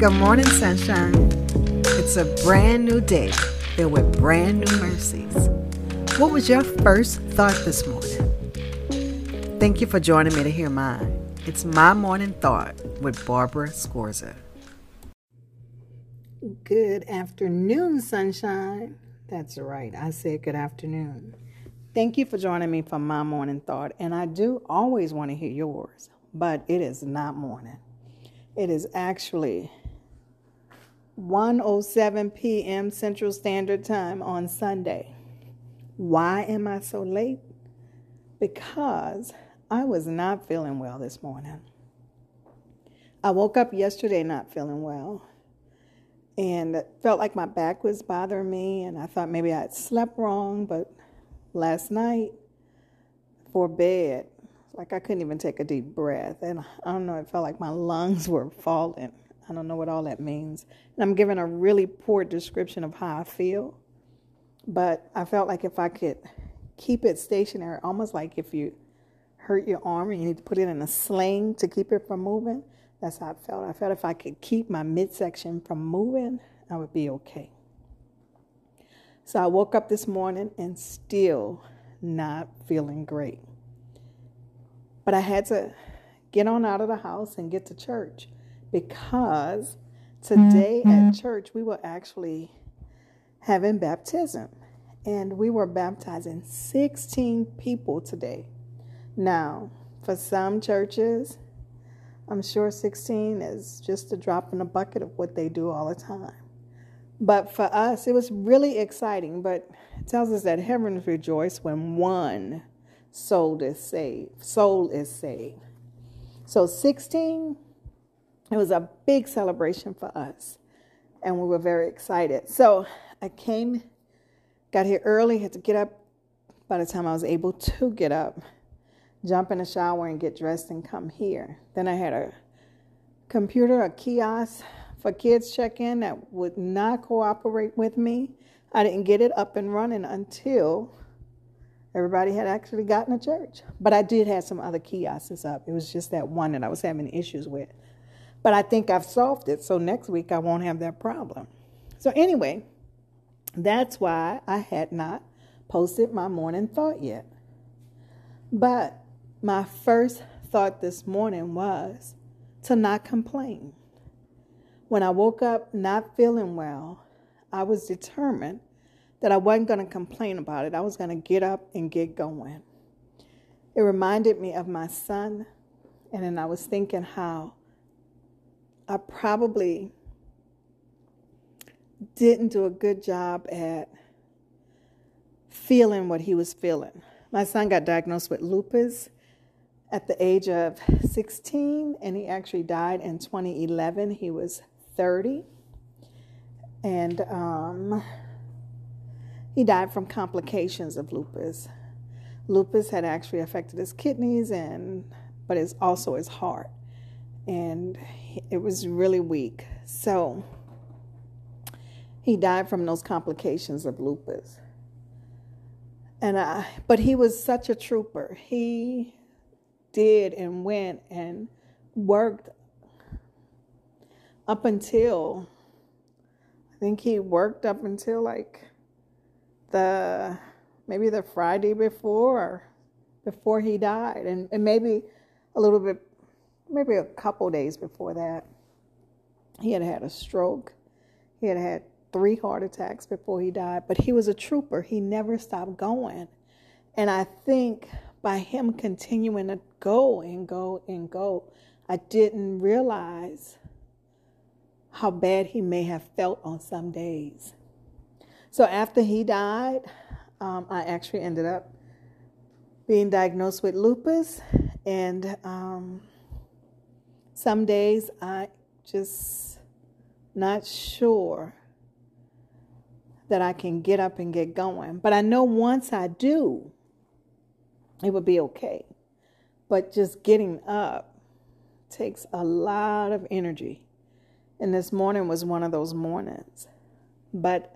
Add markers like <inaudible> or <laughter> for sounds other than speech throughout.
Good morning, sunshine. It's a brand new day filled with brand new mercies. What was your first thought this morning? Thank you for joining me to hear mine. It's my morning thought with Barbara Scorza. Good afternoon, sunshine. That's right. I said good afternoon. Thank you for joining me for my morning thought. And I do always want to hear yours, but it is not morning. It is actually 1:07 p.m. Central Standard Time on Sunday. Why am I so late? Because I was not feeling well this morning. I woke up yesterday not feeling well and felt like my back was bothering me and I thought maybe I had slept wrong, but last night for bed, like I couldn't even take a deep breath and I don't know, it felt like my lungs were falling. I don't know what all that means. And I'm giving a really poor description of how I feel. But I felt like if I could keep it stationary, almost like if you hurt your arm and you need to put it in a sling to keep it from moving, that's how I felt. I felt if I could keep my midsection from moving, I would be okay. So I woke up this morning and still not feeling great. But I had to get on out of the house and get to church because today mm-hmm. at church we were actually having baptism and we were baptizing 16 people today. Now, for some churches, I'm sure 16 is just a drop in the bucket of what they do all the time. But for us, it was really exciting. But it tells us that heavens rejoice when one soul is saved. Soul is saved. So 16 it was a big celebration for us, and we were very excited. So I came, got here early, had to get up. By the time I was able to get up, jump in the shower and get dressed and come here. Then I had a computer, a kiosk for kids check in that would not cooperate with me. I didn't get it up and running until everybody had actually gotten to church. But I did have some other kiosks up. It was just that one that I was having issues with. But I think I've solved it, so next week I won't have that problem. So, anyway, that's why I had not posted my morning thought yet. But my first thought this morning was to not complain. When I woke up not feeling well, I was determined that I wasn't going to complain about it. I was going to get up and get going. It reminded me of my son, and then I was thinking how I probably didn't do a good job at feeling what he was feeling. My son got diagnosed with lupus at the age of 16, and he actually died in 2011. He was 30. And um, he died from complications of lupus. Lupus had actually affected his kidneys, and but it's also his heart and it was really weak. So he died from those complications of lupus. And I, but he was such a trooper. He did and went and worked up until I think he worked up until like the maybe the Friday before before he died and, and maybe a little bit maybe a couple days before that, he had had a stroke. He had had three heart attacks before he died, but he was a trooper. He never stopped going. And I think by him continuing to go and go and go, I didn't realize how bad he may have felt on some days. So after he died, um, I actually ended up being diagnosed with lupus, and um, some days I just not sure that I can get up and get going. But I know once I do, it will be okay. But just getting up takes a lot of energy. And this morning was one of those mornings. But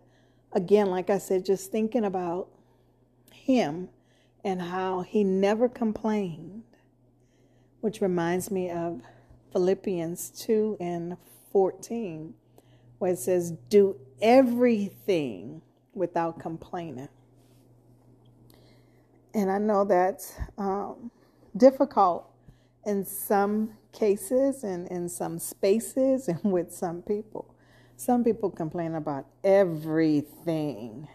again, like I said, just thinking about him and how he never complained, which reminds me of Philippians 2 and 14, where it says, Do everything without complaining. And I know that's um, difficult in some cases and in some spaces <laughs> and with some people. Some people complain about everything.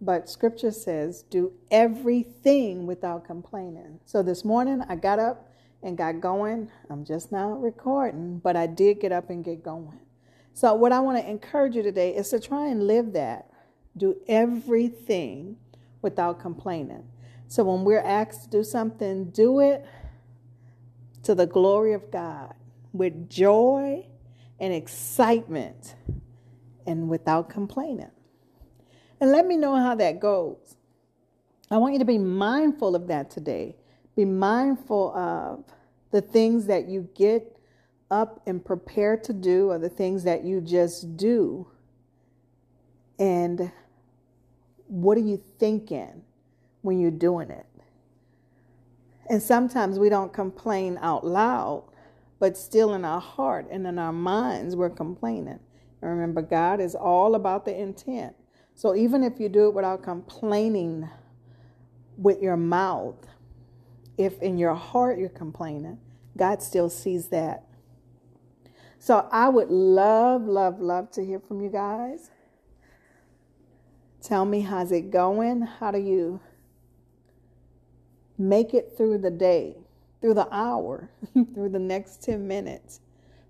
But scripture says, do everything without complaining. So this morning I got up and got going. I'm just now recording, but I did get up and get going. So, what I want to encourage you today is to try and live that. Do everything without complaining. So, when we're asked to do something, do it to the glory of God with joy and excitement and without complaining. And let me know how that goes. I want you to be mindful of that today. Be mindful of the things that you get up and prepare to do or the things that you just do. And what are you thinking when you're doing it? And sometimes we don't complain out loud, but still in our heart and in our minds, we're complaining. And remember, God is all about the intent. So even if you do it without complaining with your mouth, if in your heart you're complaining, God still sees that. So I would love, love, love to hear from you guys. Tell me how's it going? How do you make it through the day, through the hour, <laughs> through the next 10 minutes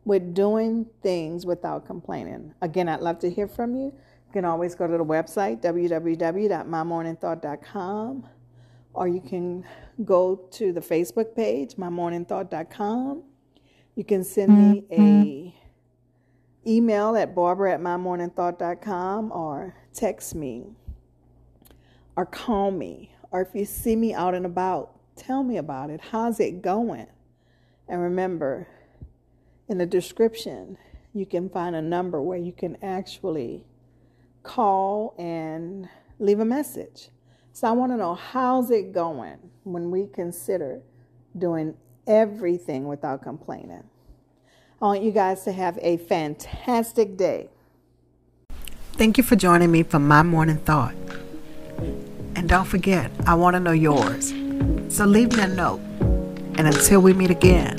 with doing things without complaining? Again, I'd love to hear from you. You can always go to the website, www.mymorningthought.com, or you can go to the Facebook page, mymorningthought.com. You can send me a email at barbara at mymorningthought.com or text me or call me. Or if you see me out and about, tell me about it. How's it going? And remember, in the description, you can find a number where you can actually call and leave a message. So I want to know how's it going when we consider doing everything without complaining. I want you guys to have a fantastic day. Thank you for joining me for my morning thought. And don't forget, I want to know yours. So leave me a note. And until we meet again,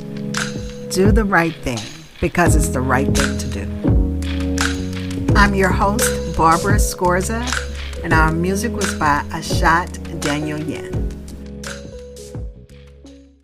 do the right thing because it's the right thing to do. I'm your host, Barbara Scorza, and our music was by Ashat Daniel Yen.